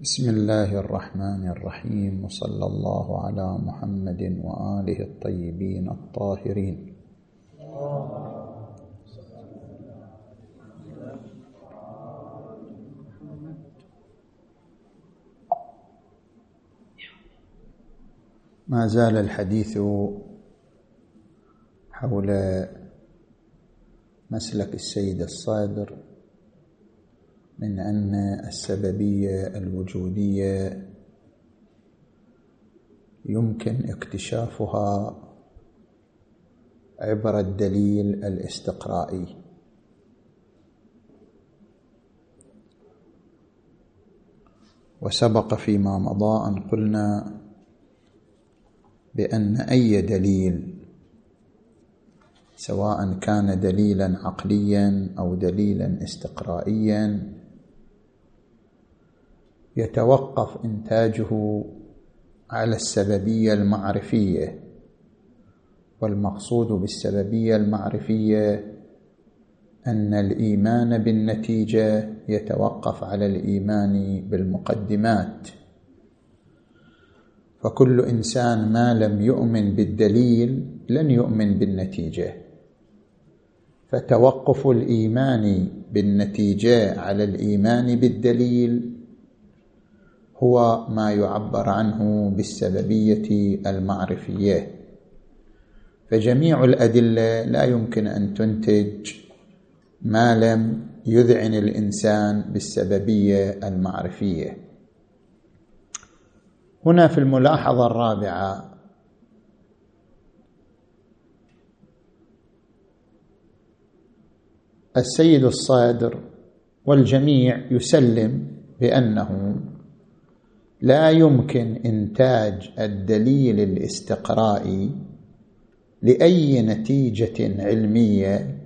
بسم الله الرحمن الرحيم وصلى الله على محمد وآله الطيبين الطاهرين. ما زال الحديث حول مسلك السيد الصادر من أن السببية الوجودية يمكن اكتشافها عبر الدليل الاستقرائي. وسبق فيما مضى أن قلنا بأن أي دليل سواء كان دليلا عقليا أو دليلا استقرائيا يتوقف إنتاجه على السببية المعرفية والمقصود بالسببية المعرفية أن الإيمان بالنتيجة يتوقف على الإيمان بالمقدمات. فكل إنسان ما لم يؤمن بالدليل لن يؤمن بالنتيجة. فتوقف الإيمان بالنتيجة على الإيمان بالدليل هو ما يعبر عنه بالسببية المعرفية. فجميع الأدلة لا يمكن أن تنتج ما لم يذعن الإنسان بالسببية المعرفية. هنا في الملاحظة الرابعة السيد الصادر والجميع يسلم بأنه لا يمكن إنتاج الدليل الاستقرائي لأي نتيجة علمية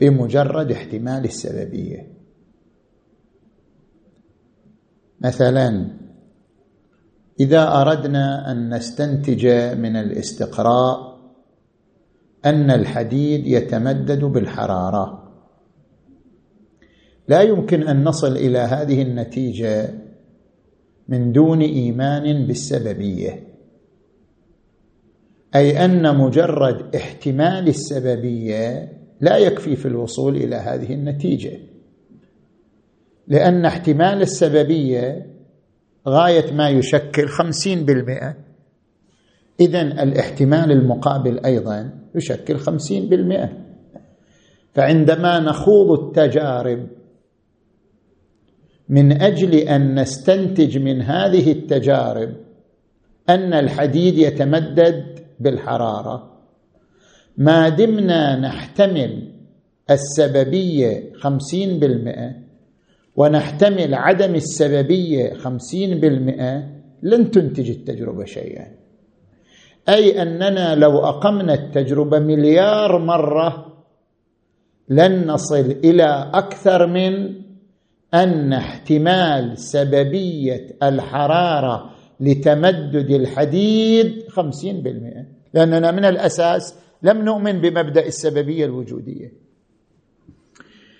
بمجرد احتمال السببية. مثلا إذا أردنا أن نستنتج من الاستقراء أن الحديد يتمدد بالحرارة. لا يمكن أن نصل إلى هذه النتيجة من دون إيمان بالسببية. أي أن مجرد احتمال السببية لا يكفي في الوصول إلى هذه النتيجة. لأن احتمال السببية غاية ما يشكل خمسين بالمئة. اذا الاحتمال المقابل أيضا يشكل خمسين بالمئة. فعندما نخوض التجارب من أجل أن نستنتج من هذه التجارب أن الحديد يتمدد بالحرارة. ما دمنا نحتمل السببية خمسين بالمئة ونحتمل عدم السببية خمسين بالمئة لن تنتج التجربة شيئا. أي أننا لو أقمنا التجربة مليار مرة لن نصل إلى أكثر من أن احتمال سببية الحرارة لتمدد الحديد خمسين بالمئة. لأننا من الأساس لم نؤمن بمبدأ السببية الوجودية.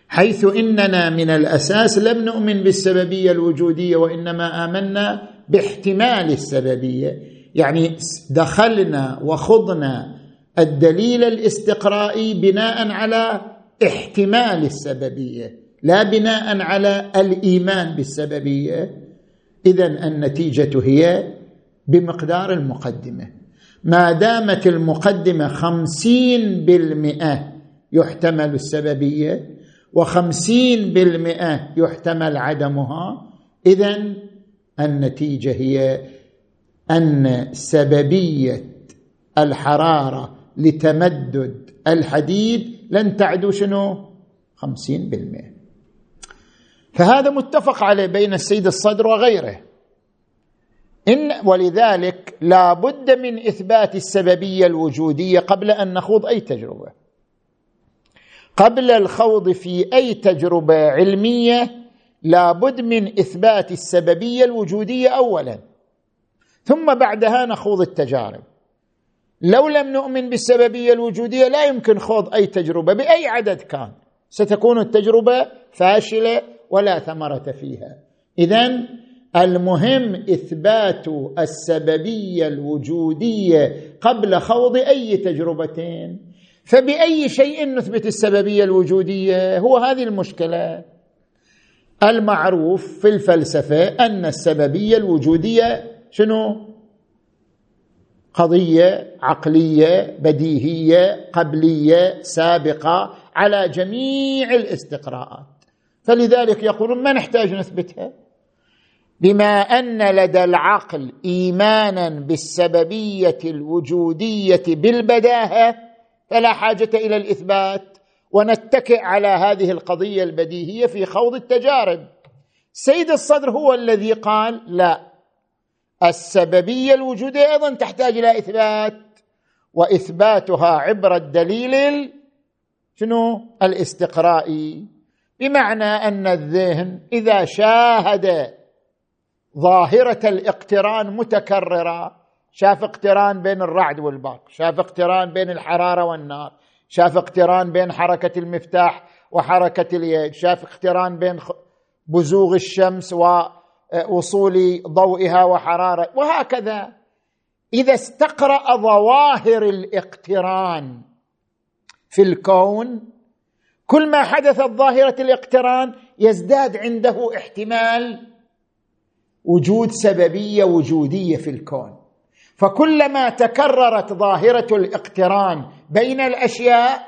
حيث إننا من الأساس لم نؤمن بالسببية الوجودية وإنما آمنا باحتمال السببية. يعني دخلنا وخضنا الدليل الاستقرائي بناء على احتمال السببية. لا بناء على الإيمان بالسببيه اذا النتيجة هي بمقدار المقدمة. ما دامت المقدمة خمسين بالمئة يحتمل السببيه وخمسين بالمئة يحتمل عدمها اذا النتيجة هي أن سببية الحرارة لتمدد الحديد لن تعدو شنو؟ خمسين بالمئة. فهذا متفق عليه بين السيد الصدر وغيره. إن ولذلك لا بد من إثبات السببية الوجودية قبل أن نخوض أي تجربة. قبل الخوض في أي تجربة علمية لا بد من إثبات السببية الوجودية أولا. ثم بعدها نخوض التجارب. لو لم نؤمن بالسببية الوجودية لا يمكن خوض أي تجربة بأي عدد كان. ستكون التجربة فاشلة ولا ثمرة فيها. اذا المهم إثبات السببية الوجودية قبل خوض أي تجربتين. فبأي شيء نثبت السببية الوجودية؟ هو هذه المشكلة. المعروف في الفلسفة أن السببية الوجودية شنو؟ قضية عقلية بديهية قبلية سابقة على جميع الاستقراءات. فلذلك يقولون ما نحتاج نثبتها. بما أن لدى العقل إيمانا بالسببية الوجودية بالبداهة فلا حاجة إلى الإثبات. ونتكئ على هذه القضية البديهية في خوض التجارب. سيد الصدر هو الذي قال لا السببية الوجودية أيضا تحتاج إلى إثبات. وإثباتها عبر الدليل شنو؟ الاستقرائي. بمعنى أن الذهن إذا شاهد ظاهرة الاقتران متكررة شاف اقتران بين الرعد والبرق شاف اقتران بين الحرارة والنار شاف اقتران بين حركة المفتاح وحركة اليد شاف اقتران بين بزوغ الشمس ووصول ضوئها وحرارة وهكذا. إذا استقرأ ظواهر الاقتران في الكون كل ما حدثت ظاهره الاقتران يزداد عنده احتمال وجود سببية وجودية في الكون. فكلما تكررت ظاهرة الاقتران بين الأشياء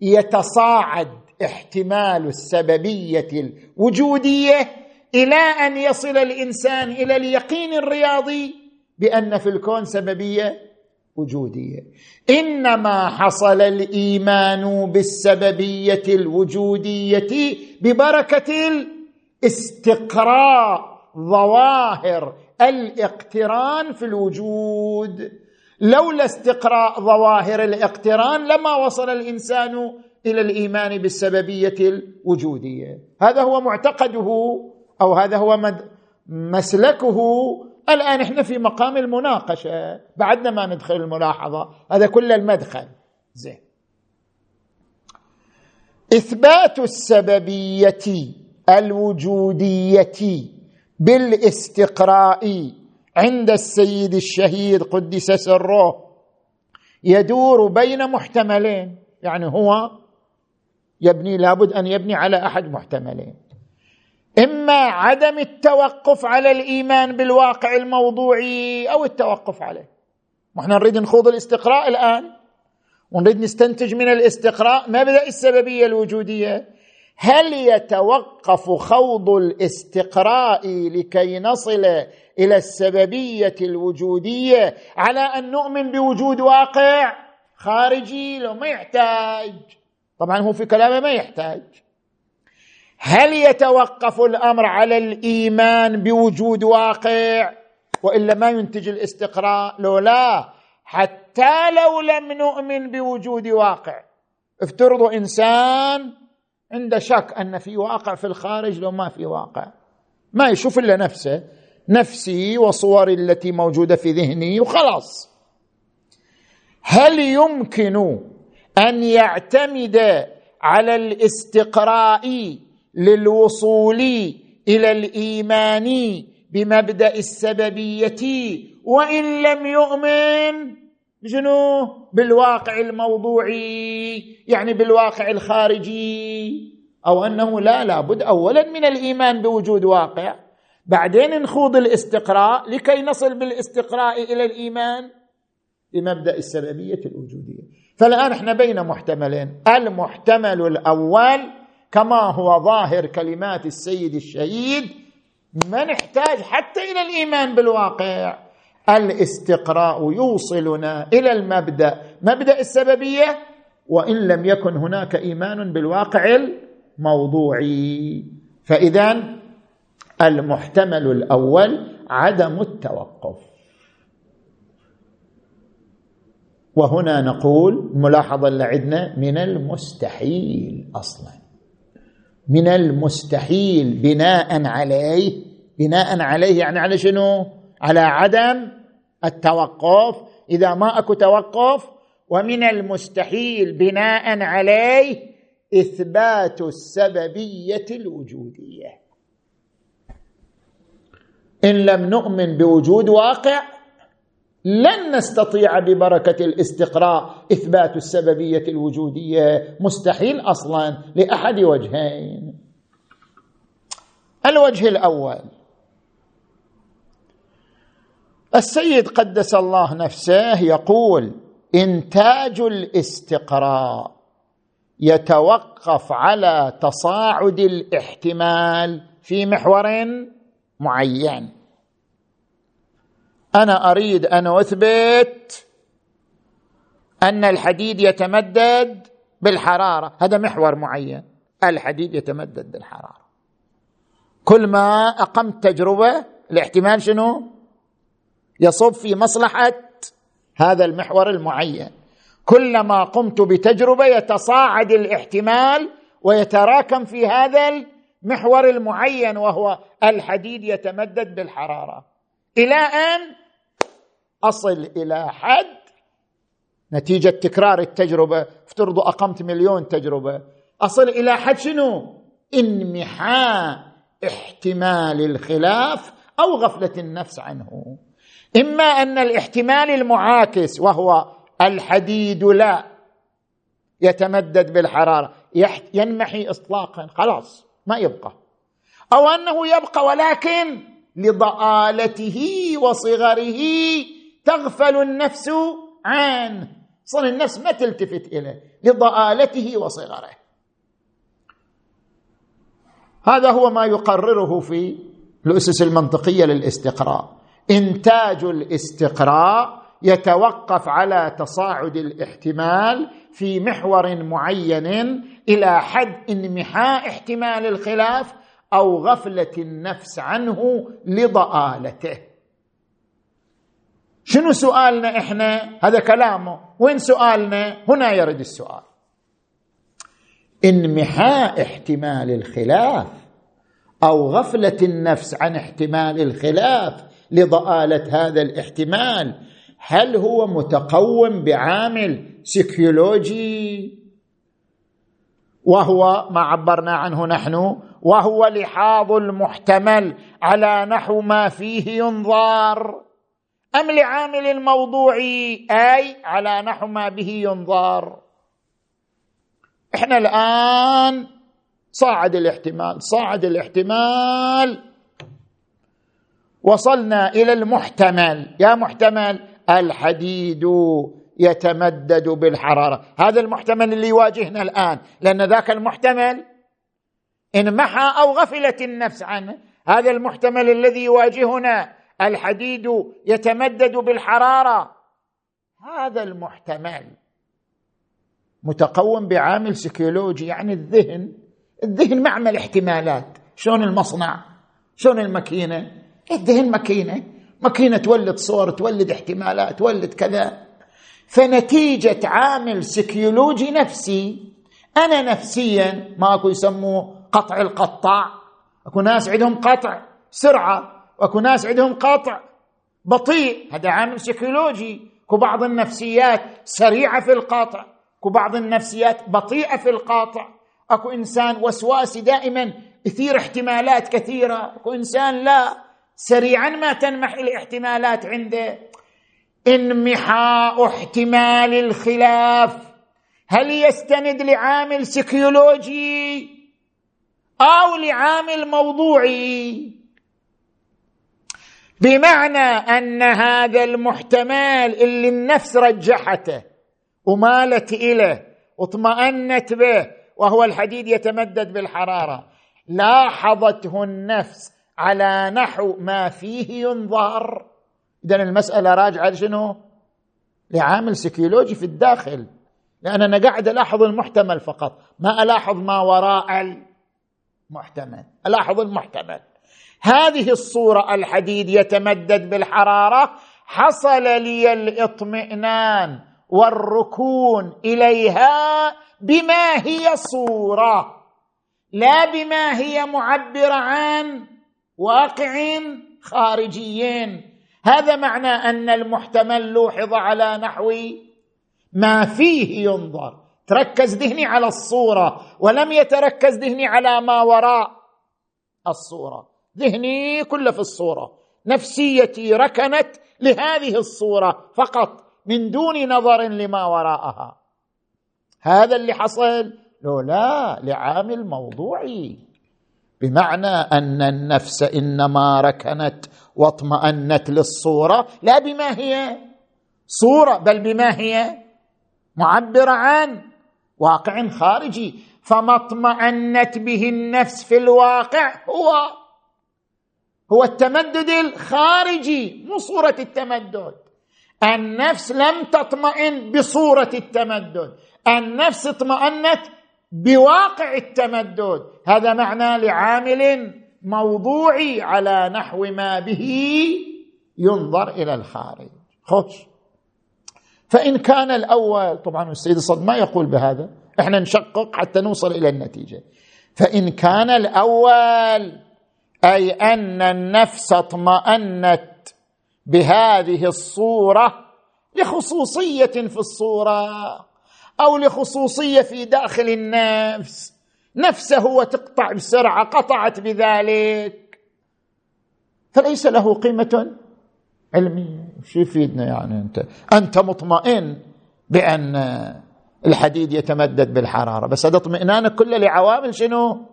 يتصاعد احتمال السببية الوجودية إلى أن يصل الإنسان إلى اليقين الرياضي بأن في الكون سببية وجوديه إنما حصل الإيمان بالسببية الوجودية ببركة الاستقراء ظواهر الاقتران في الوجود. لولا استقراء ظواهر الاقتران لما وصل الإنسان إلى الإيمان بالسببية الوجودية. هذا هو معتقده أو هذا هو مسلكه الآن إحنا في مقام المناقشة. بعدنا ما ندخل الملاحظة. هذا كل المدخل. زين. إثبات السببية الوجودية بالاستقراء عند السيد الشهيد قدس سره يدور بين محتملين. يعني هو يبني لابد أن يبني على أحد محتملين. إما عدم التوقف على الإيمان بالواقع الموضوعي أو التوقف عليه. وإحنا نريد نخوض الاستقراء الآن ونريد نستنتج من الاستقراء مبدأ السببية الوجودية. هل يتوقف خوض الاستقراء لكي نصل إلى السببية الوجودية على أن نؤمن بوجود واقع خارجي لو ما يحتاج؟ طبعا هو في كلامه ما يحتاج. هل يتوقف الأمر على الإيمان بوجود واقع؟ وإلا ما ينتج الاستقراء؟ لو لا حتى لو لم نؤمن بوجود واقع. افترضوا إنسان عنده شك أن في واقع في الخارج لو ما في واقع. ما يشوف إلا نفسه نفسي وصوري التي موجودة في ذهني وخلاص. هل يمكن أن يعتمد على الاستقراء للوصول إلى الإيمان بمبدأ السببية وإن لم يؤمن شنو بالواقع الموضوعي يعني بالواقع الخارجي أو أنه لا لابد اولا من الإيمان بوجود واقع بعدين نخوض الاستقراء لكي نصل بالاستقراء إلى الإيمان بمبدأ السببية الوجودية. فالآن إحنا بين محتملين المحتمل الأول كما هو ظاهر كلمات السيد الشهيد ما نحتاج حتى إلى الإيمان بالواقع. الاستقراء يوصلنا إلى المبدأ. مبدأ السببية وإن لم يكن هناك إيمان بالواقع الموضوعي. فاذا المحتمل الأول عدم التوقف. وهنا نقول ملاحظة اللي عندنا من المستحيل أصلا. من المستحيل بناء عليه. بناء عليه يعني على شنو؟ على عدم التوقف. إذا ما أكو توقف ومن المستحيل بناء عليه إثبات السببية الوجودية. إن لم نؤمن بوجود واقع لن نستطيع ببركة الاستقراء إثبات السببية الوجودية مستحيل أصلا لأحد وجهين. الوجه الأول السيد قدس الله نفسه يقول إنتاج الاستقراء يتوقف على تصاعد الاحتمال في محور معين. أنا أريد أن أثبت أن الحديد يتمدد بالحرارة. هذا محور معين. الحديد يتمدد بالحرارة. كل ما أقمت تجربة الاحتمال شنو؟ يصب في مصلحة هذا المحور المعين. كلما قمت بتجربة يتصاعد الاحتمال ويتراكم في هذا المحور المعين وهو الحديد يتمدد بالحرارة. إلى ان أصل إلى حد نتيجة تكرار التجربة. افترضوا أقمت مليون تجربة. أصل إلى حد شنو؟ انمحاء احتمال الخلاف أو غفلة النفس عنه. إما أن الاحتمال المعاكس وهو الحديد لا يتمدد بالحرارة ينمحي اطلاقا خلاص ما يبقى. أو أنه يبقى ولكن لضآلته وصغره تغفل النفس عنه. صار النفس ما تلتفت إليه. لضآلته وصغره. هذا هو ما يقرره في الأسس المنطقية للاستقراء. إنتاج الاستقراء يتوقف على تصاعد الاحتمال في محور معين إلى حد انمحاء احتمال الخلاف أو غفلة النفس عنه لضآلته. شنو سؤالنا إحنا؟ هذا كلامه. وين سؤالنا؟ هنا يرد السؤال. انمحاء احتمال الخلاف أو غفلة النفس عن احتمال الخلاف لضآلة هذا الاحتمال هل هو متقوم بعامل سيكيولوجي؟ وهو ما عبرنا عنه نحن وهو لحاظ المحتمل على نحو ما فيه ينظار. أم لعامل الموضوعي أي على نحو ما به ينظار. إحنا الآن صاعد الاحتمال صاعد الاحتمال. وصلنا إلى المحتمل. يا محتمل الحديد يتمدد بالحرارة. هذا المحتمل اللي يواجهنا الآن لأن ذاك المحتمل انمحى أو غفلت النفس عنه هذا المحتمل الذي يواجهنا الحديد يتمدد بالحرارة. هذا المحتمل متقوم بعامل سيكولوجي يعني الذهن الذهن معمل احتمالات. شلون المصنع؟ شلون الماكينة؟ الذهن ماكينة. ماكينة تولد صور تولد احتمالات تولد كذا. فنتيجة عامل سيكيولوجي نفسي أنا نفسيا ماكو يسموه قطع القطاع. اكو ناس عندهم قطع سرعة. واكو ناس عندهم قطع. بطيء. هذا عامل سيكولوجي. اكو بعض النفسيات سريعة في القاطع اكو بعض النفسيات بطيئة في القاطع اكو انسان وسواسي دائما يثير احتمالات كثيرة. اكو انسان لا سريعا ما تنمح الاحتمالات عنده. انمحاء احتمال الخلاف. هل يستند لعامل سيكيولوجي أو لعامل موضوعي بمعنى أن هذا المحتمل اللي النفس رجحته ومالت إليه واطمأنت به وهو الحديد يتمدد بالحرارة لاحظته النفس على نحو ما فيه ينظر. اذا المسألة راجعة لشنو؟ لعامل سيكيولوجي في الداخل. لأن أنا قاعد ألاحظ المحتمل فقط ما ألاحظ ما وراء المحتمل ألاحظ المحتمل. هذه الصورة الحديد يتمدد بالحرارة. حصل لي الإطمئنان والركون إليها بما هي صورة لا بما هي معبره عن واقع خارجيين. هذا معنى أن المحتمل لوحظ على نحو ما فيه ينظر. تركز ذهني على الصورة ولم يتركز ذهني على ما وراء الصورة. ذهني كله في الصورة. نفسيتي ركنت لهذه الصورة فقط من دون نظر لما وراءها. هذا اللي حصل لو لا لعامل موضوعي. بمعنى أن النفس إنما ركنت واطمأنت للصورة لا بما هي صورة بل بما هي معبرة عن واقع خارجي. فما اطمأنت به النفس في الواقع هو. هو التمدد الخارجي مو صورة التمدد. النفس لم تطمئن بصورة التمدد. النفس اطمأنت بواقع التمدد. هذا معنى لعامل موضوعي على نحو ما به ينظر إلى الخارج. خوش. فإن كان الأول طبعا السيد الصد ما يقول بهذا إحنا نشقق حتى نوصل إلى النتيجة. فإن كان الأول أي أن النفس اطمأنت بهذه الصورة لخصوصية في الصورة أو لخصوصية في داخل النفس. نفسه وتقطع بسرعة قطعت بذلك. فليس له قيمة علمية. شو يفيدنا يعني أنت؟ أنت مطمئن بأن الحديد يتمدد بالحرارة بس هذا اطمئنانك كله لعوامل شنو؟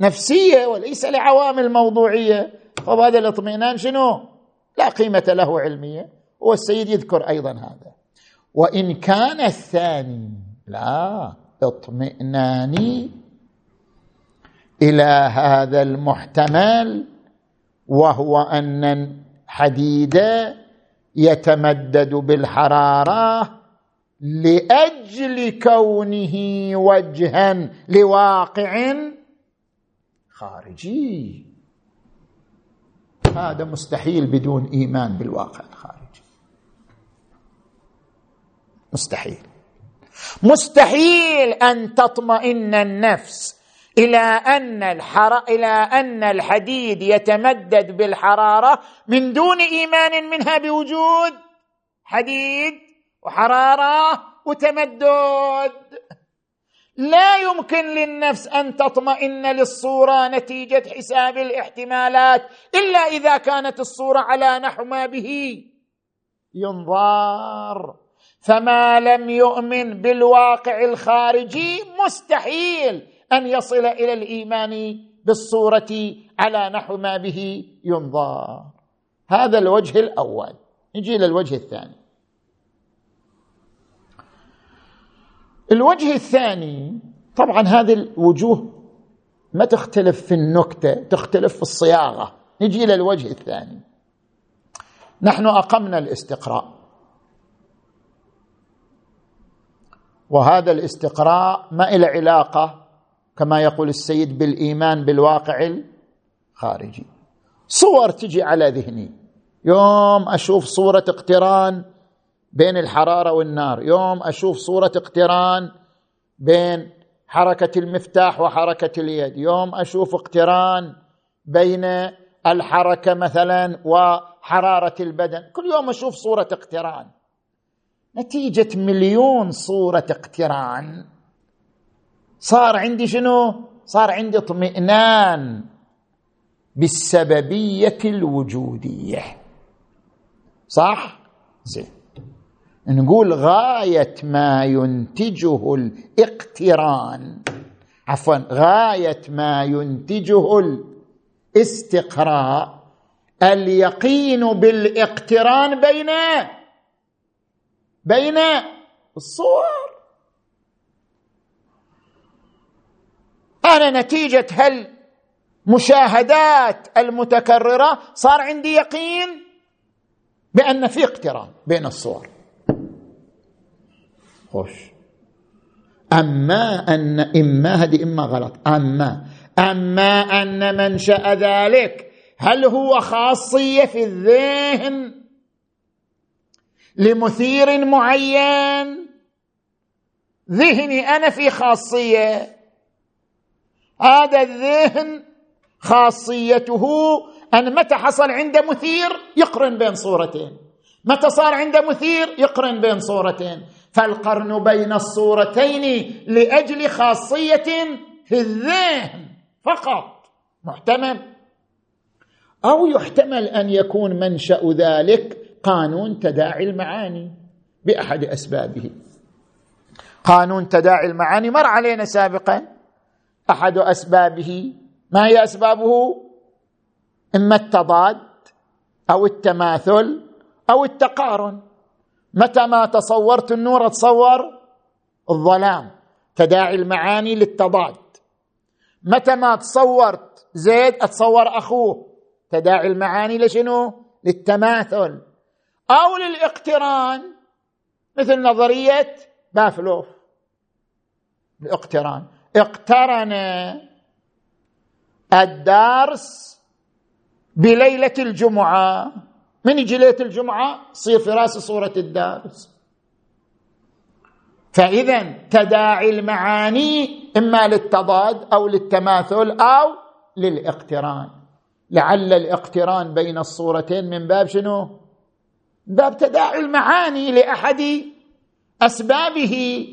نفسية وليس لعوامل موضوعية. طب هذا الاطمئنان شنو؟ لا قيمة له علمية والسيد يذكر أيضا هذا. وإن كان الثاني لا اطمئناني إلى هذا المحتمل وهو أن الحديد يتمدد بالحرارة لأجل كونه وجها لواقع خارجي. هذا مستحيل بدون إيمان بالواقع الخارجي. مستحيل. مستحيل أن تطمئن النفس إلى أن الحر... إلى أن الحديد يتمدد بالحرارة من دون إيمان منها بوجود. حديد وحرارة وتمدد. لا يمكن للنفس أن تطمئن للصورة نتيجة حساب الاحتمالات إلا إذا كانت الصورة على نحو ما به ينظار فما لم يؤمن بالواقع الخارجي مستحيل. أن يصل إلى الإيمان بالصورة على نحو ما به ينظار هذا الوجه الأول. نجي إلى الوجه الثاني. الوجه الثاني طبعا هذه الوجوه ما تختلف في النكتة تختلف في الصياغة. نجي إلى الوجه الثاني. نحن أقمنا الاستقراء. وهذا الاستقراء ما له علاقة كما يقول السيد بالإيمان بالواقع الخارجي. صور تجي على ذهني. يوم أشوف صورة اقتران بين الحرارة والنار. يوم أشوف صورة اقتران بين حركة المفتاح وحركة اليد. يوم أشوف اقتران بين الحركة مثلا وحرارة البدن. كل يوم أشوف صورة اقتران. نتيجة مليون صورة اقتران. صار عندي شنو؟ صار عندي اطمئنان بالسببية الوجودية. صح؟ زين. نقول غاية ما ينتجه الاقتران. عفوا غاية ما ينتجه الاستقراء اليقين بالاقتران بين بين الصور. أنا نتيجة هل مشاهدات المتكررة صار عندي يقين بأن في اقتران بين الصور؟ خوش. أما أن إما هذه إما غلط. أما أما أن منشأ ذلك هل هو خاصية في الذهن لمثير معين؟ ذهني أنا في خاصية. هذا الذهن خاصيته أن متى حصل عنده مثير يقرن بين صورتين. متى صار عنده مثير يقرن بين صورتين. فالقرن بين الصورتين لأجل خاصية في الذهن فقط. محتمل. أو يحتمل أن يكون منشأ ذلك قانون تداعي المعاني بأحد أسبابه. قانون تداعي المعاني مر علينا سابقا. أحد أسبابه. ما هي أسبابه؟ إما التضاد أو التماثل أو التقارن. متى ما تصورت النور اتصور الظلام تداعي المعاني للتضاد. متى ما تصورت زيد أتصور أخوه تداعي المعاني لشنو؟ للتماثل. أو للاقتران مثل نظرية بافلوف. الاقتران. اقترن الدارس بليلة الجمعة. من يجي ليلة الجمعة؟ تصير في رأس صورة الدارس. فاذا تداعي المعاني إما للتضاد أو للتماثل أو للاقتران. لعل الاقتران بين الصورتين من باب شنو؟ باب تداعي المعاني لأحد أسبابه.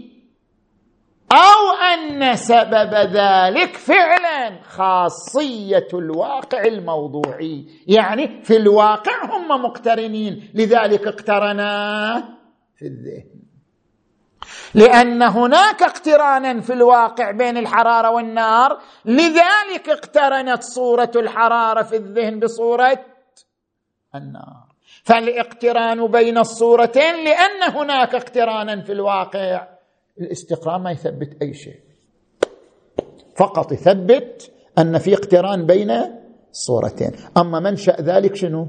أو أن سبب ذلك فعلا خاصية الواقع الموضوعي. يعني في الواقع هم مقترنين. لذلك اقترنا في الذهن. لأن هناك اقترانا في الواقع بين الحرارة والنار. لذلك اقترنت صورة الحرارة في الذهن بصورة النار. فالاقتران بين الصورتين لأن هناك اقترانا في الواقع. الاستقراء ما يثبت أي شيء. فقط يثبت أن في اقتران بين الصورتين أما منشا ذلك شنو؟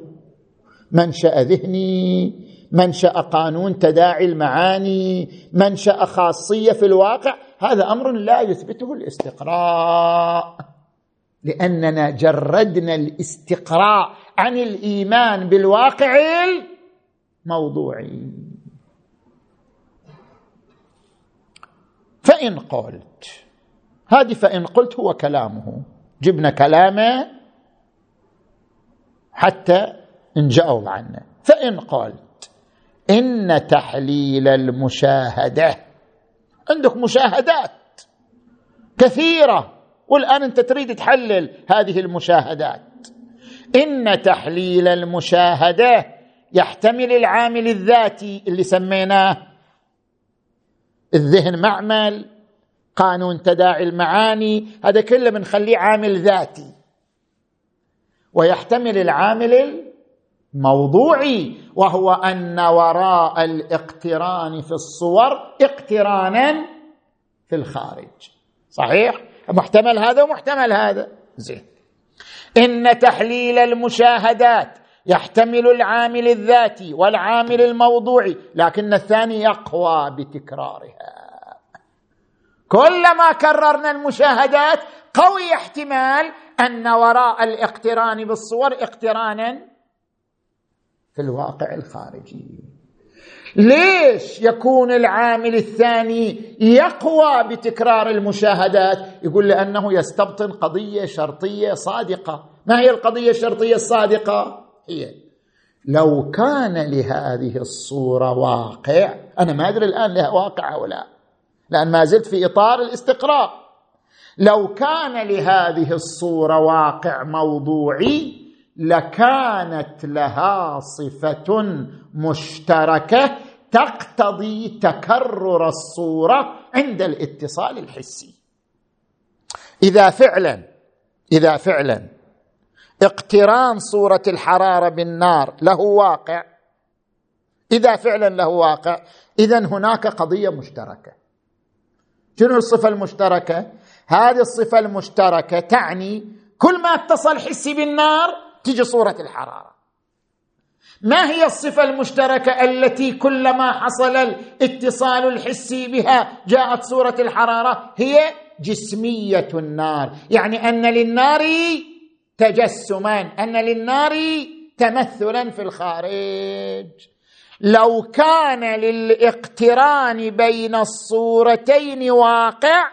منشا ذهني منشا قانون تداعي المعاني منشا خاصية في الواقع هذا أمر لا يثبته الاستقراء. لأننا جردنا الاستقراء عن الإيمان بالواقع الموضوعي. فإن قلت. هذه فإن قلت هو كلامه. جبنا كلامه حتى نجاوب عنه فإن قلت. إن تحليل المشاهدة. عندك مشاهدات كثيرة. والآن أنت تريد تحلل هذه المشاهدات. إن تحليل المشاهدة يحتمل العامل الذاتي اللي سميناه الذهن معمل قانون تداعي المعاني هذا كله بنخليه عامل ذاتي. ويحتمل العامل الموضوعي وهو أن وراء الاقتران في الصور اقترانا في الخارج. صحيح؟ محتمل هذا ومحتمل هذا. زين. إن تحليل المشاهدات يحتمل العامل الذاتي والعامل الموضوعي لكن الثاني يقوى بتكرارها. كلما كررنا المشاهدات قوي احتمال أن وراء الاقتران بالصور اقترانا في الواقع الخارجي. ليش يكون العامل الثاني يقوى بتكرار المشاهدات؟ يقول لأنه يستبطن قضية شرطية صادقة. ما هي القضية الشرطية الصادقة؟ هي لو كان لهذه الصورة واقع أنا ما أدري الآن لها واقع أو لا لأن ما زلت في إطار الاستقراء. لو كان لهذه الصورة واقع موضوعي لكانت لها صفة مشتركة تقتضي تكرر الصورة عند الاتصال الحسي. إذا فعلا إذا فعلا اقتران صورة الحرارة بالنار له واقع. إذا فعلا له واقع اذا هناك قضية مشتركة. شنو الصفة المشتركة؟ هذه الصفة المشتركة تعني كل ما اتصل حسي بالنار تجي صورة الحرارة. ما هي الصفة المشتركة التي كلما حصل الاتصال الحسي بها جاءت صورة الحرارة؟ هي جسمية النار. يعني أن للنار تجسما أن للنار تمثلا في الخارج. لو كان للاقتران بين الصورتين واقع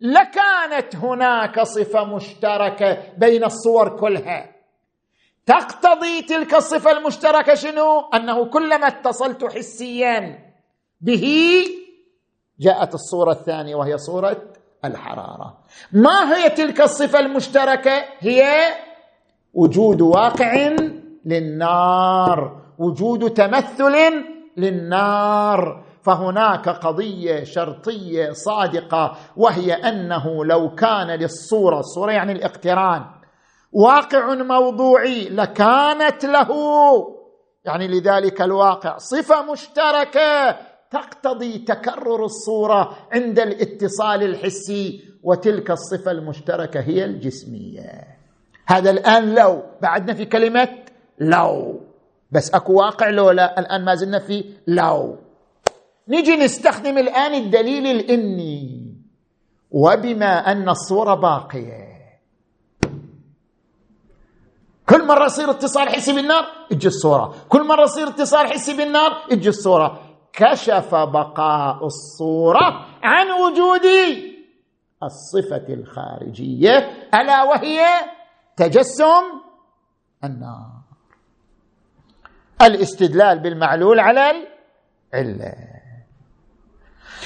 لكانت هناك صفة مشتركة بين الصور كلها. تقتضي تلك الصفة المشتركة شنو؟ أنه كلما اتصلت حسيا به جاءت الصورة الثانية وهي صورة الحرارة. ما هي تلك الصفة المشتركة؟ هي وجود واقع للنار وجود تمثل للنار. فهناك قضية شرطية صادقة وهي أنه لو كان للصورة الصورة يعني الاقتران واقع موضوعي لكانت له. يعني لذلك الواقع صفة مشتركة تقتضي تكرر الصورة عند الاتصال الحسي وتلك الصفة المشتركة هي الجسمية. هذا الآن لو. بعدنا في كلمة لو. بس أكو واقع لو لا الآن ما زلنا في لو. نجي نستخدم الآن الدليل الإني. وبما أن الصورة باقية. كل مرة يصير اتصال حسي بالنار تجي الصورة. كل مرة يصير اتصال حسي بالنار تجي الصورة. كشف بقاء الصورة عن وجود الصفة الخارجية ألا وهي تجسم النار. الاستدلال بالمعلول على العلة.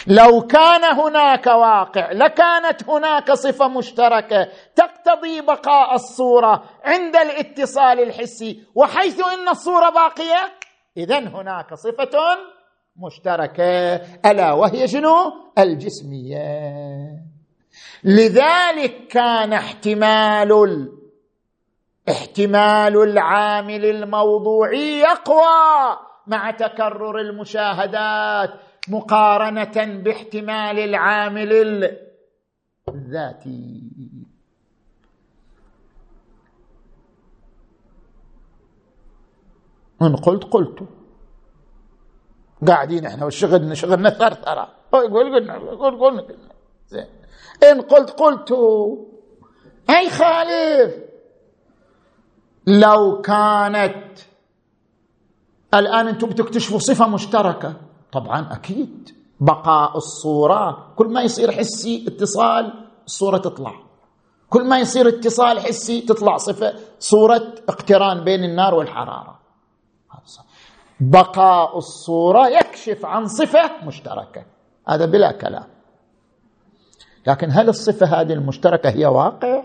لو كان هناك واقع لكانت هناك صفة مشتركة تقتضي بقاء الصورة عند الاتصال الحسي وحيث إن الصورة باقية اذا هناك صفة مشتركة. ألا وهي شنو؟ الجسمية. لذلك كان احتمال احتمال العامل الموضوعي يقوى مع تكرر المشاهدات مقارنة باحتمال العامل الذاتي. إن قلت قلت. قاعدين إحنا وشغلنا شغلنا ثرثره يقول قلنا قول قلنا. زين. إن قلت قلت. أي خالف. لو كانت الآن أنتم بتكتشفوا صفة مشتركة. طبعا أكيد. بقاء الصورة. كل ما يصير حسي اتصال الصورة تطلع. كل ما يصير اتصال حسي تطلع صفة صورة اقتران بين النار والحرارة. بقاء الصورة يكشف عن صفة مشتركة. هذا بلا كلام. لكن هل الصفة هذه المشتركة هي واقع؟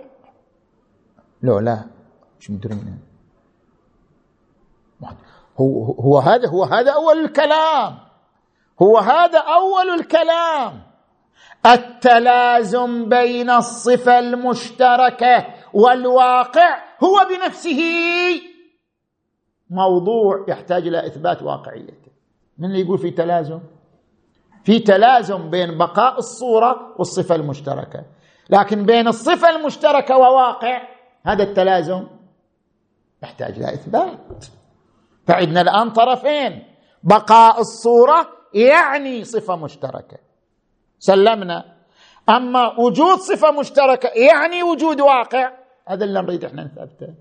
لو لا. مش مدرين. هو هو هذا هو هذا أول الكلام. هو هذا أول الكلام. التلازم بين الصفة المشتركة والواقع هو بنفسه. موضوع يحتاج إلى إثبات واقعيته من اللي يقول في تلازم؟ في تلازم بين بقاء الصورة والصفة المشتركة. لكن بين الصفة المشتركة وواقع هذا التلازم يحتاج إلى إثبات. فعندنا الآن طرفين. بقاء الصورة يعني صفة مشتركة. سلمنا. أما وجود صفة مشتركة يعني وجود واقع هذا اللي نريد إحنا نثبته.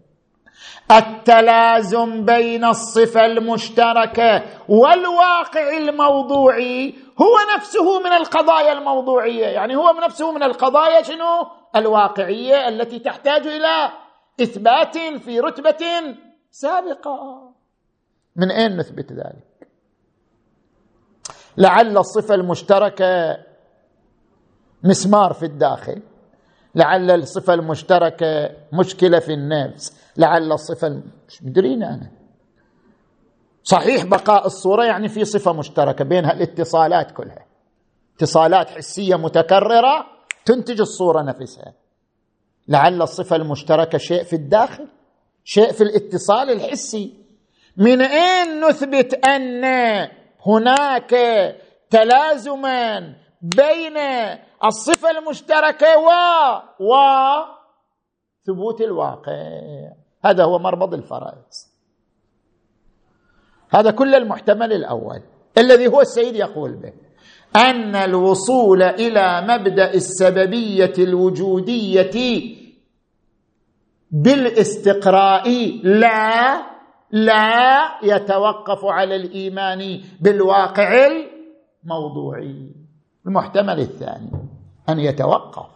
التلازم بين الصفة المشتركة والواقع الموضوعي هو نفسه من القضايا الموضوعية. يعني هو نفسه من القضايا شنو؟ الواقعية التي تحتاج إلى إثبات في رتبة سابقة. من أين نثبت ذلك؟ لعل الصفة المشتركة مسمار في الداخل. لعل الصفة المشتركة مشكلة في النفس. لعل الصفة مش مدرين أنا. صحيح بقاء الصورة يعني في صفة مشتركة بينها الاتصالات كلها. اتصالات حسية متكررة تنتج الصورة نفسها. لعل الصفة المشتركة شيء في الداخل شيء في الاتصال الحسي. من أين نثبت أن هناك تلازما بين الصفة المشتركة و و ثبوت الواقع. هذا هو مربض الفرائض. هذا كل المحتمل الأول. الذي هو السيد يقول به أن الوصول إلى مبدأ السببية الوجودية بالاستقراء لا لا يتوقف على الإيمان بالواقع الموضوعي. المحتمل الثاني. أن يتوقف.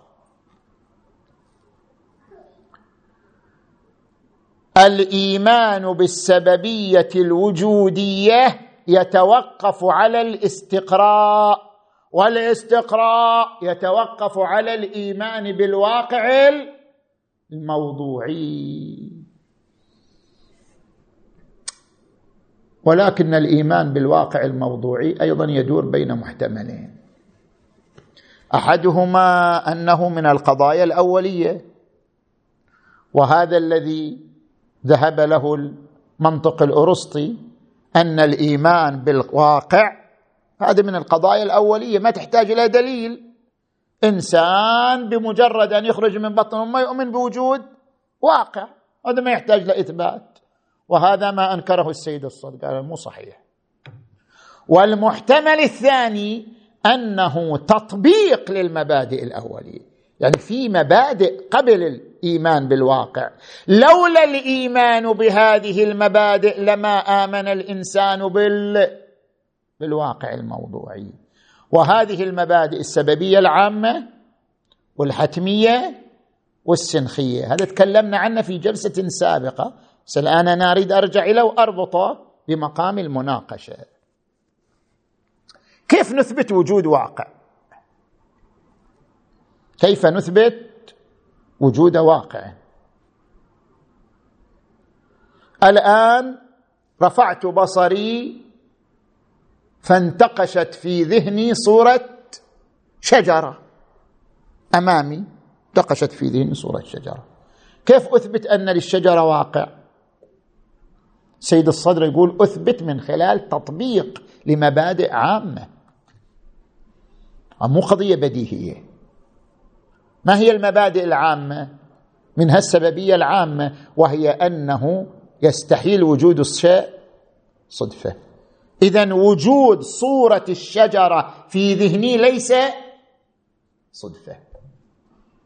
الإيمان بالسببية الوجودية يتوقف على الاستقراء والاستقراء يتوقف على الإيمان بالواقع الموضوعي. ولكن الإيمان بالواقع الموضوعي أيضا يدور بين محتملين. أحدهما أنه من القضايا الأولية وهذا الذي ذهب له المنطق الأرسطي أن الإيمان بالواقع هذا من القضايا الأولية ما تحتاج إلى دليل. إنسان بمجرد أن يخرج من بطن امه يؤمن بوجود واقع هذا ما يحتاج لاثبات وهذا ما أنكره السيد الصدق قال مو صحيح. والمحتمل الثاني أنه تطبيق للمبادئ الأولية. يعني في مبادئ قبل الإيمان بالواقع. لولا الإيمان بهذه المبادئ لما آمن الإنسان بال بالواقع الموضوعي. وهذه المبادئ السببية العامة والحتمية والسنخية. هذا تكلمنا عنه في جلسة سابقة. بس الآن أنا أريد أرجع اليه وأربطه بمقام المناقشة. كيف نثبت وجود واقع؟ كيف نثبت وجود واقع؟ الآن رفعت بصري فانتقشت في ذهني صورة شجرة. أمامي انتقشت في ذهني صورة شجرة. كيف أثبت أن للشجرة واقع؟ سيد الصدر يقول أثبت من خلال تطبيق لمبادئ عامة. مو قضية بديهية. ما هي المبادئ العامة؟ منها السببيه العامة وهي أنه يستحيل وجود الشيء صدفة. اذا وجود صورة الشجرة في ذهني ليس صدفة.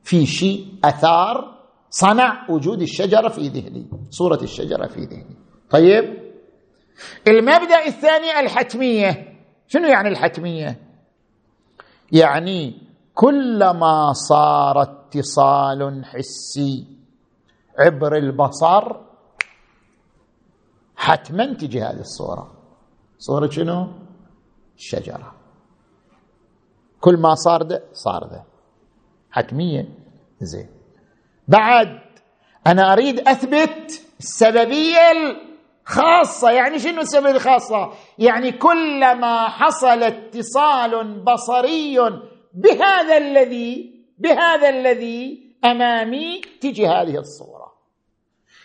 في شيء أثار صنع وجود الشجرة في ذهني صورة الشجرة في ذهني. طيب؟ المبدأ الثاني الحتمية. شنو يعني الحتمية؟ يعني كلما صار اتصال حسي عبر البصر حتما تجي هذه الصورة. صورة شنو؟ الشجرة كل ما صار ده صار ده. حتمية. زين. بعد أنا أريد أثبت السببية الخاصة يعني شنو السببية الخاصة يعني كلما حصل اتصال بصري بهذا الذي بهذا الذي أمامي تجي هذه الصورة.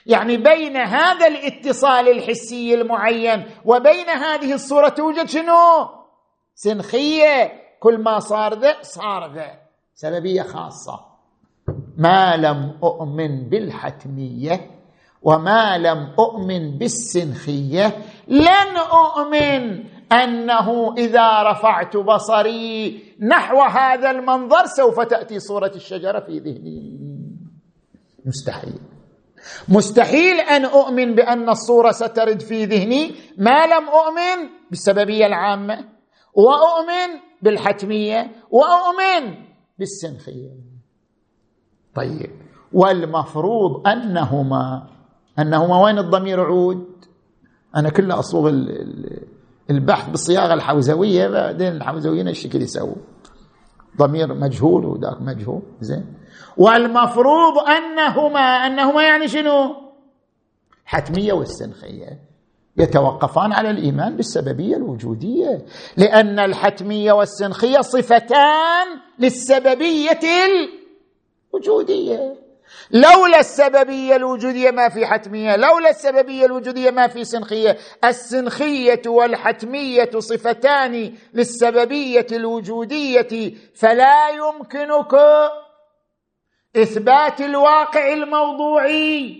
يعني بين هذا الاتصال الحسي المعين وبين هذه الصورة توجد شنو؟ سنخية. كل ما صار ذا صار ذا. سببية خاصة. ما لم أؤمن بالحتمية. وما لم اؤمن بالسنخيه لن اؤمن انه اذا رفعت بصري نحو هذا المنظر سوف تاتي صوره الشجره في ذهني. مستحيل. مستحيل أن أؤمن بأن الصورة سترد في ذهني. ما لم أؤمن بالسببية العامة. وأؤمن بالحتمية. وأؤمن بالسنخية. طيب. والمفروض أنهما أنهما وين الضمير عود أنا كله أصوغ البحث بالصياغة الحوزوية بعدين الحوزويين الشكل يسووا ضمير مجهول وذاك مجهول زين. والمفروض أنهما أنهما يعني شنو؟ حتمية والسنخية يتوقفان على الإيمان بالسببية الوجودية لأن الحتمية والسنخية صفتان للسببية الوجودية. لولا السببية الوجودية ما في حتمية لولا السببية الوجودية ما في سنخية. السنخية والحتمية صفتان للسببية الوجودية فلا يمكنك إثبات الواقع الموضوعي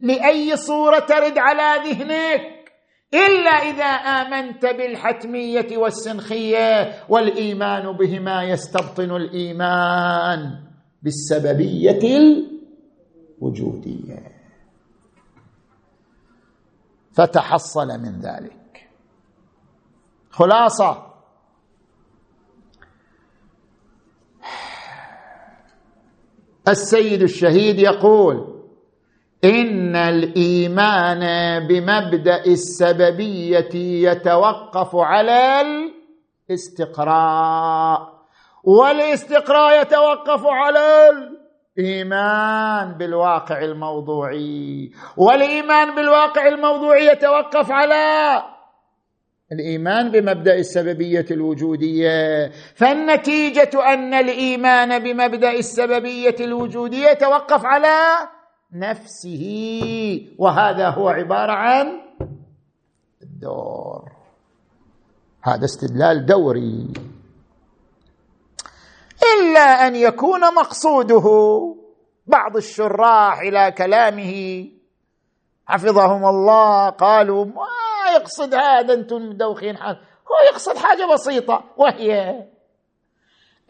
لأي صورة ترد على ذهنك. إلا إذا آمنت بالحتمية والسنخية والإيمان بهما يستبطن الإيمان بالسببية الوجوديه فتحصل من ذلك. خلاصة. السيد الشهيد يقول إن الإيمان بمبدأ السببية يتوقف على الاستقراء والاستقراء يتوقف على الإيمان بالواقع الموضوعي والإيمان بالواقع الموضوعي يتوقف على الإيمان بمبدأ السببية الوجودية. فالنتيجة أن الإيمان بمبدأ السببية الوجودية توقف على نفسه وهذا هو عبارة عن الدور. هذا استدلال دوري. أن يكون مقصوده. بعض الشراح إلى كلامه. حفظهم الله قالوا ما يقصد هذا أنتم مدوخين. هو يقصد حاجة بسيطة وهي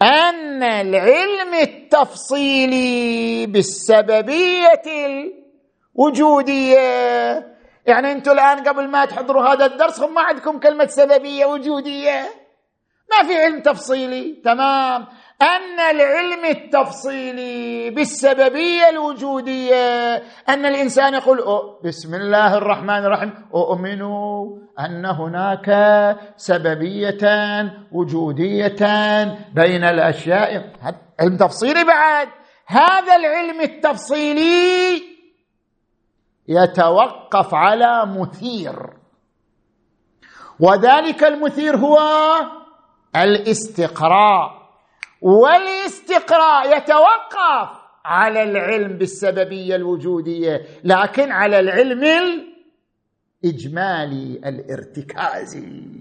أن العلم التفصيلي بالسببية الوجودية. يعني أنتم الآن قبل ما تحضروا هذا الدرس ما عندكم كلمة سببية وجودية. ما في علم تفصيلي تمام. أن العلم التفصيلي بالسببية الوجودية أن الإنسان يقول أو بسم الله الرحمن الرحيم اؤمن أن هناك سببية وجودية بين الأشياء. علم تفصيلي بعد. هذا العلم التفصيلي يتوقف على مثير. وذلك المثير هو الاستقراء. والاستقراء يتوقف على العلم بالسببية الوجودية لكن على العلم الإجمالي الارتكازي.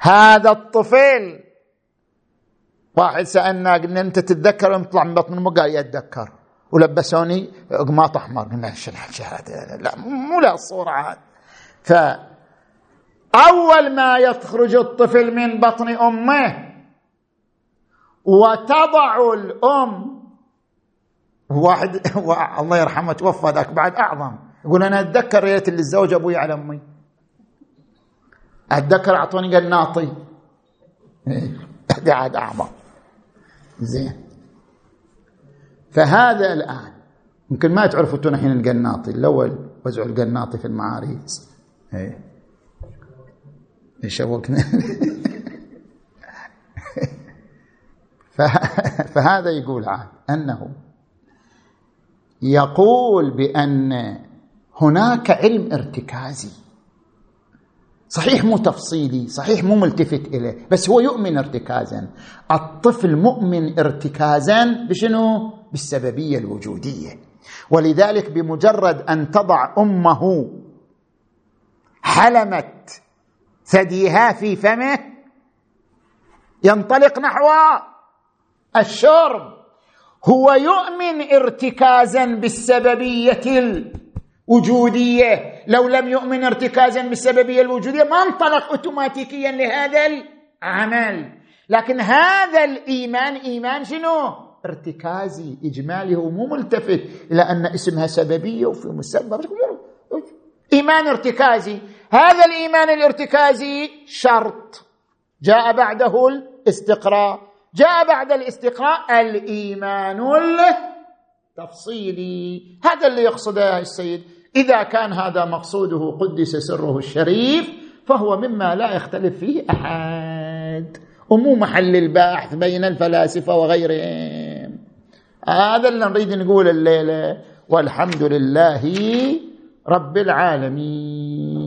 هذا الطفل واحد سألنا قلنا أنت تتذكر يطلع من بطن امه قال يتذكر. ولبسوني قماط أحمر. قلنا شنو هذا لا مو لا الصورة هذه. ف اول ما يخرج الطفل من بطن أمه وتضع الأم. واحد الله يرحمه توفى ذاك بعد أعظم. يقول أنا أتذكر ريت اللي الزوج أبوي على أمي. أتذكر أعطوني قناطي قاعد اعظم زين. فهذا الآن يمكن ما تعرفوا أنتم الحين القناطي الأول وزعوا القناطي في المعاريس إيه. يشوقنا فهذا يقول عاد أنه يقول بأن هناك علم ارتكازي. صحيح مو تفصيلي صحيح مو ملتفت إليه بس هو يؤمن ارتكازا. الطفل مؤمن ارتكازا بشنو؟ بالسببية الوجودية. ولذلك بمجرد أن تضع أمه حلمت ثديها في فمه ينطلق نحو الشرب هو يؤمن ارتكازا بالسببية الوجودية. لو لم يؤمن ارتكازا بالسببية الوجودية ما انطلق اوتوماتيكيا لهذا العمل. لكن هذا الإيمان إيمان شنو؟ ارتكازي إجمالي. هو مو ملتفت إلى أن اسمها سببية وفي مسبب. إيمان ارتكازي. هذا الإيمان الارتكازي شرط. جاء بعده الاستقراء. جاء بعد الاستقراء الإيمان التفصيلي. هذا اللي يقصده السيد. إذا كان هذا مقصوده قدس سره الشريف فهو مما لا يختلف فيه أحد. ومو محل البحث بين الفلاسفة وغيرهم. هذا اللي نريد نقول الليلة. والحمد لله رب العالمين.